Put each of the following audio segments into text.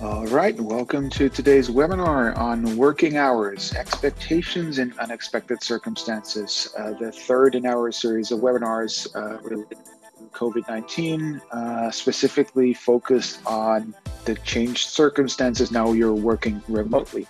All right, welcome to today's webinar on working hours, expectations in unexpected circumstances, uh, the third in our series of webinars uh, related to COVID 19, uh, specifically focused on the changed circumstances now you're working remotely.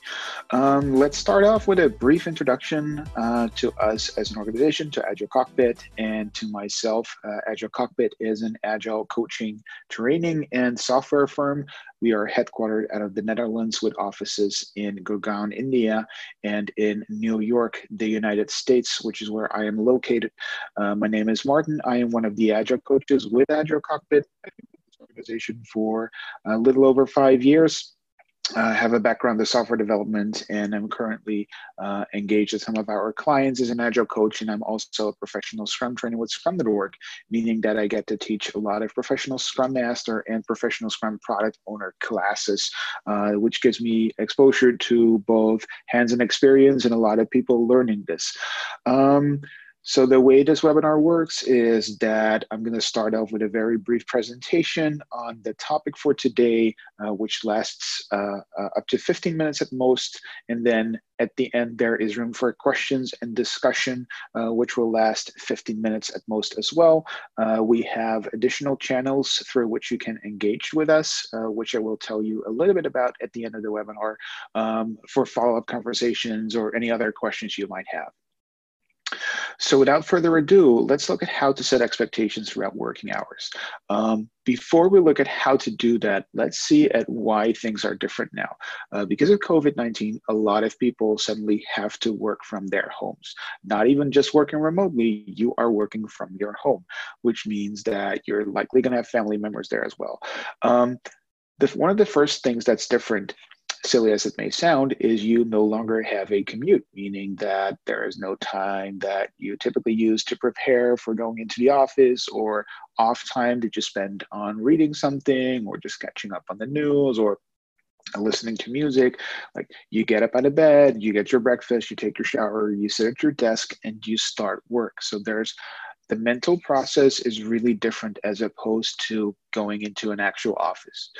Um, let's start off with a brief introduction uh, to us as an organization, to Agile Cockpit, and to myself. Uh, Agile Cockpit is an agile coaching, training, and software firm. We are headquartered out of the Netherlands with offices in Gurgaon, India, and in New York, the United States, which is where I am located. Uh, my name is Martin. I am one of the Agile coaches with Agile Cockpit organization for a little over five years. I have a background in software development, and I'm currently uh, engaged with some of our clients as an agile coach. And I'm also a professional Scrum trainer with Scrum.org, meaning that I get to teach a lot of professional Scrum Master and professional Scrum product owner classes, uh, which gives me exposure to both hands-on experience and a lot of people learning this. Um, so the way this webinar works is that I'm going to start off with a very brief presentation on the topic for today, uh, which lasts uh, uh, up to 15 minutes at most. And then at the end, there is room for questions and discussion, uh, which will last 15 minutes at most as well. Uh, we have additional channels through which you can engage with us, uh, which I will tell you a little bit about at the end of the webinar um, for follow-up conversations or any other questions you might have. So without further ado, let's look at how to set expectations throughout working hours. Um, before we look at how to do that, let's see at why things are different now. Uh, because of COVID-19, a lot of people suddenly have to work from their homes. Not even just working remotely, you are working from your home, which means that you're likely gonna have family members there as well. Um, the, one of the first things that's different silly as it may sound, is you no longer have a commute, meaning that there is no time that you typically use to prepare for going into the office or off time that you spend on reading something or just catching up on the news or listening to music. Like you get up out of bed you get your breakfast you take your shower you sit at your desk and you start work. So there's the mental process is really different as opposed to going into an actual office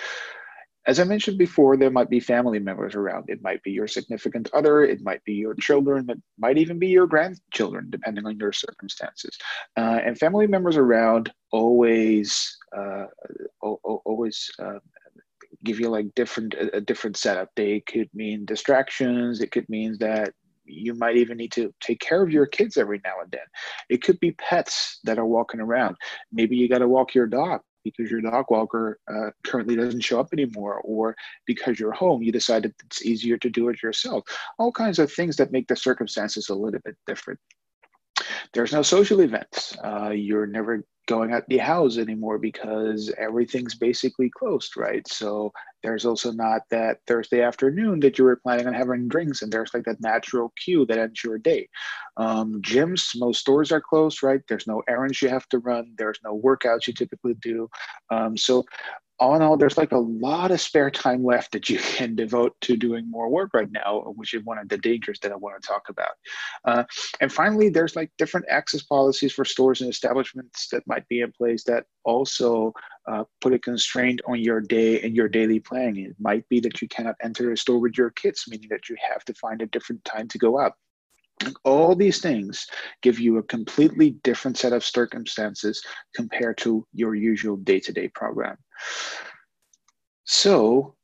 as I mentioned before, there might be family members around. It might be your significant other, it might be your children, it might even be your grandchildren, depending on your circumstances. Uh, and family members around always, uh, always uh, give you like different a, different setup. They could mean distractions. It could mean that you might even need to take care of your kids every now and then. It could be pets that are walking around. Maybe you got to walk your dog because your dog walker uh, currently doesn't show up anymore, or because you're home, you decided it's easier to do it yourself. All kinds of things that make the circumstances a little bit different. There's no social events. Uh, you're never going out the house anymore because everything's basically closed, right? So there's also not that Thursday afternoon that you were planning on having drinks, and there's like that natural cue that ends your day. Um, gyms, most stores are closed, right? There's no errands you have to run. There's no workouts you typically do. Um, so all in all, there's like a lot of spare time left that you can devote to doing more work right now, which is one of the dangers that I want to talk about. Uh, and finally, there's like different access policies for stores and establishments that might be in place that also uh, put a constraint on your day and your daily planning. It might be that you cannot enter a store with your kids, meaning that you have to find a different time to go out. All these things give you a completely different set of circumstances compared to your usual day to day program. So,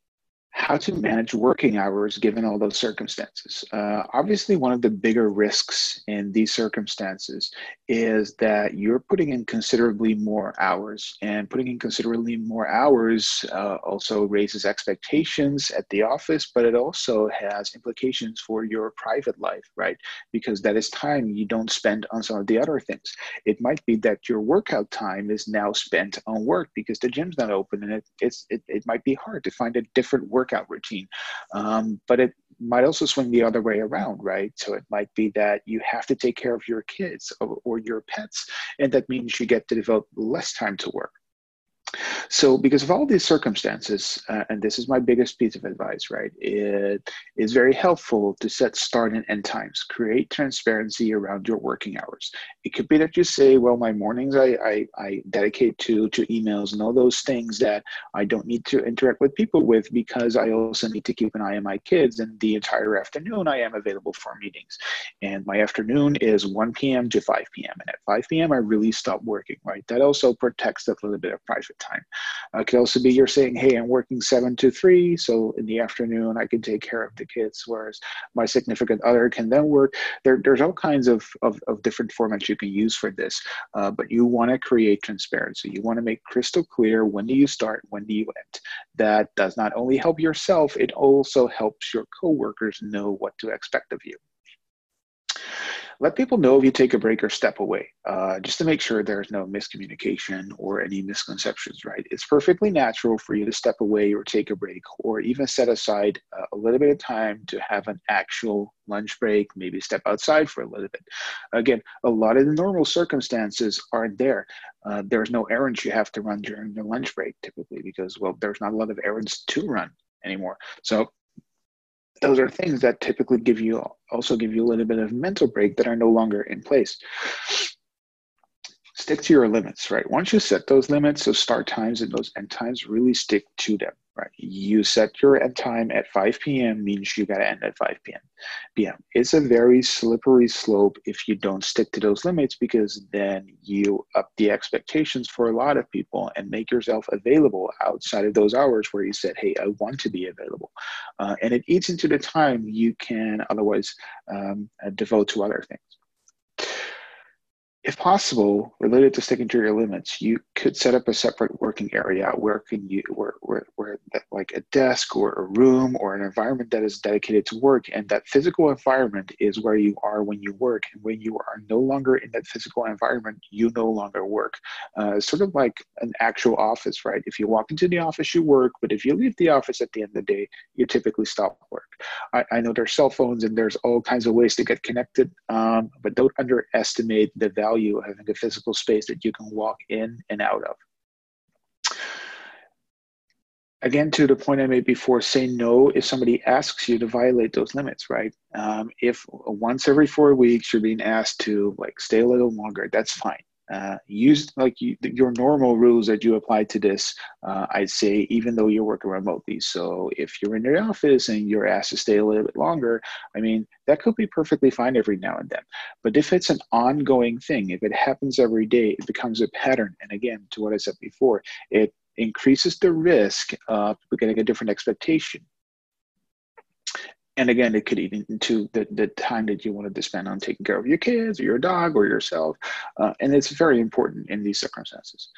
how to manage working hours given all those circumstances. Uh, obviously, one of the bigger risks in these circumstances is that you're putting in considerably more hours, and putting in considerably more hours uh, also raises expectations at the office, but it also has implications for your private life, right? Because that is time you don't spend on some of the other things. It might be that your workout time is now spent on work because the gym's not open, and it, it's, it, it might be hard to find a different work workout routine. Um, but it might also swing the other way around, right? So it might be that you have to take care of your kids or, or your pets, and that means you get to devote less time to work. So, because of all these circumstances, uh, and this is my biggest piece of advice, right? It is very helpful to set start and end times. Create transparency around your working hours. It could be that you say, "Well, my mornings I I, I dedicate to to emails and all those things that I don't need to interact with people with because I also need to keep an eye on my kids, and the entire afternoon I am available for meetings. And my afternoon is 1 p.m. to 5 p.m. And at 5 p.m. I really stop working, right? That also protects a little bit of private time. It could also be you're saying, hey, I'm working seven to three, so in the afternoon I can take care of the kids, whereas my significant other can then work. There, there's all kinds of, of, of different formats you can use for this, uh, but you want to create transparency. You want to make crystal clear when do you start, when do you end. That does not only help yourself, it also helps your coworkers know what to expect of you let people know if you take a break or step away, uh, just to make sure there's no miscommunication or any misconceptions, right? It's perfectly natural for you to step away or take a break or even set aside uh, a little bit of time to have an actual lunch break, maybe step outside for a little bit. Again, a lot of the normal circumstances aren't there. Uh, there's no errands you have to run during the lunch break typically because, well, there's not a lot of errands to run anymore. So those are things that typically give you also give you a little bit of mental break that are no longer in place. Stick to your limits right? Once you set those limits those start times and those end times really stick to them right? You set your end time at 5 p.m. means you got to end at 5 p.m. p.m. It's a very slippery slope if you don't stick to those limits because then you up the expectations for a lot of people and make yourself available outside of those hours where you said, "Hey, I want to be available," uh, and it eats into the time you can otherwise um, uh, devote to other things if possible, related to sticking to your limits, you could set up a separate working area where can you where where, where like a desk or a room or an environment that is dedicated to work, and that physical environment is where you are when you work, and when you are no longer in that physical environment, you no longer work. Uh, sort of like an actual office, right? If you walk into the office, you work, but if you leave the office at the end of the day, you typically stop work. I, I know there's cell phones and there's all kinds of ways to get connected, um, but don't underestimate the value value of having a physical space that you can walk in and out of. Again, to the point I made before, say no if somebody asks you to violate those limits, right? Um, if once every four weeks you're being asked to like stay a little longer, that's fine uh, use like you, your normal rules that you apply to this uh, i'd say even though you're working remotely. So if you're in your office and you're asked to stay a little bit longer i mean that could be perfectly fine every now and then. But if it's an ongoing thing if it happens every day it becomes a pattern. And again to what i said before it increases the risk of getting a different expectation and again, it could eat into the, the time that you wanted to spend on taking care of your kids or your dog or yourself. Uh, and it's very important in these circumstances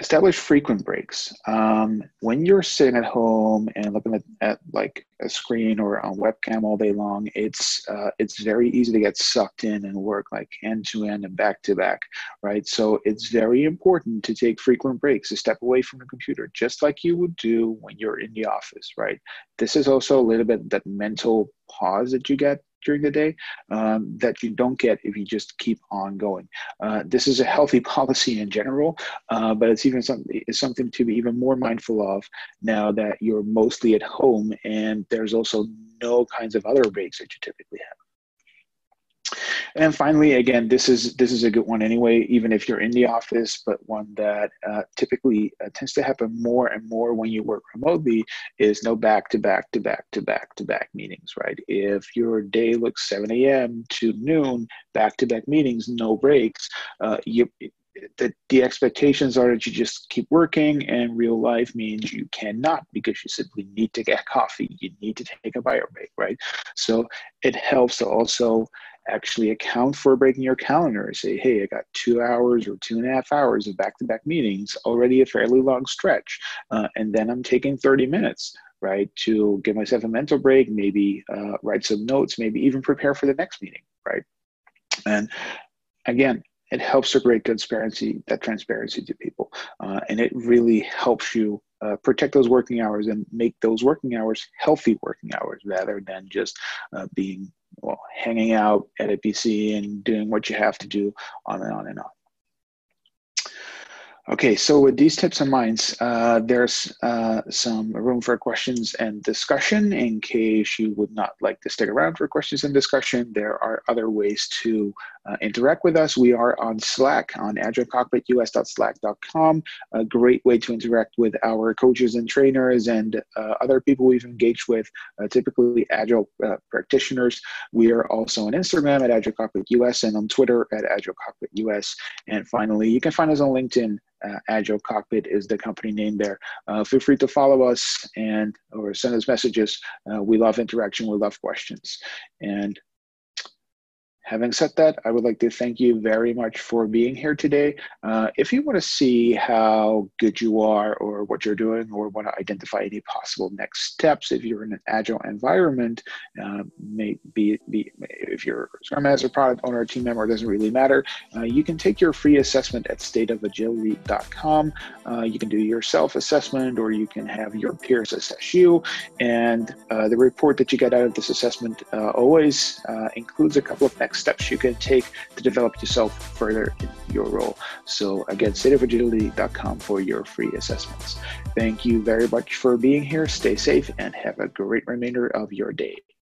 establish frequent breaks. Um, when you're sitting at home and looking at, at, like a screen or on webcam all day long, it's uh, it's very easy to get sucked in and work like end to end and back to back, right? So it's very important to take frequent breaks, to step away from the computer, just like you would do when you're in the office, right? This is also a little bit that mental pause that you get during the day um, that you don't get if you just keep on going. Uh, this is a healthy policy in general, uh, but it's even something it's something to be even more mindful of now that you're mostly at home and there's also no kinds of other breaks that you typically have. And finally, again, this is this is a good one anyway, even if you're in the office, but one that uh, typically uh, tends to happen more and more when you work remotely is no back to back to back to back to back meetings, right? If your day looks 7 a.m. to noon, back to back meetings, no breaks, uh, you the, the expectations are that you just keep working and real life means you cannot because you simply need to get coffee you need to take a bio break right so it helps to also actually account for breaking your calendar and say, hey, I got two hours or two and a half hours of back to back meetings, already a fairly long stretch. Uh, and then I'm taking 30 minutes, right, to give myself a mental break, maybe uh, write some notes, maybe even prepare for the next meeting, right? And again, it helps to create transparency, that transparency to people. Uh, and it really helps you uh, protect those working hours and make those working hours healthy working hours rather than just uh, being well, hanging out at a PC and doing what you have to do on and on and on. Okay, so with these tips in mind, uh, there's uh, some room for questions and discussion. In case you would not like to stick around for questions and discussion, there are other ways to uh, interact with us. We are on Slack on agilecockpitus.slack.com, a great way to interact with our coaches and trainers and uh, other people we've engaged with, uh, typically Agile uh, practitioners. We are also on Instagram at agilecockpitus and on Twitter at agilecockpitus. And finally, you can find us on LinkedIn uh, Agile Cockpit is the company name there. Uh, feel free to follow us and or send us messages. Uh, we love interaction. We love questions. And Having said that, I would like to thank you very much for being here today. Uh, if you want to see how good you are or what you're doing or want to identify any possible next steps if you're in an agile environment, uh, maybe be, if you're a Scrum Master, product owner, or team member, it doesn't really matter. Uh, you can take your free assessment at stateofagility.com. Uh, you can do your self-assessment or you can have your peers assess you. And uh, the report that you get out of this assessment uh, always includes a couple of next next steps you can take to develop yourself further in your role. So again, stateofagility.com for your free assessments. Thank you very much for being here. Stay safe and have a great remainder of your day.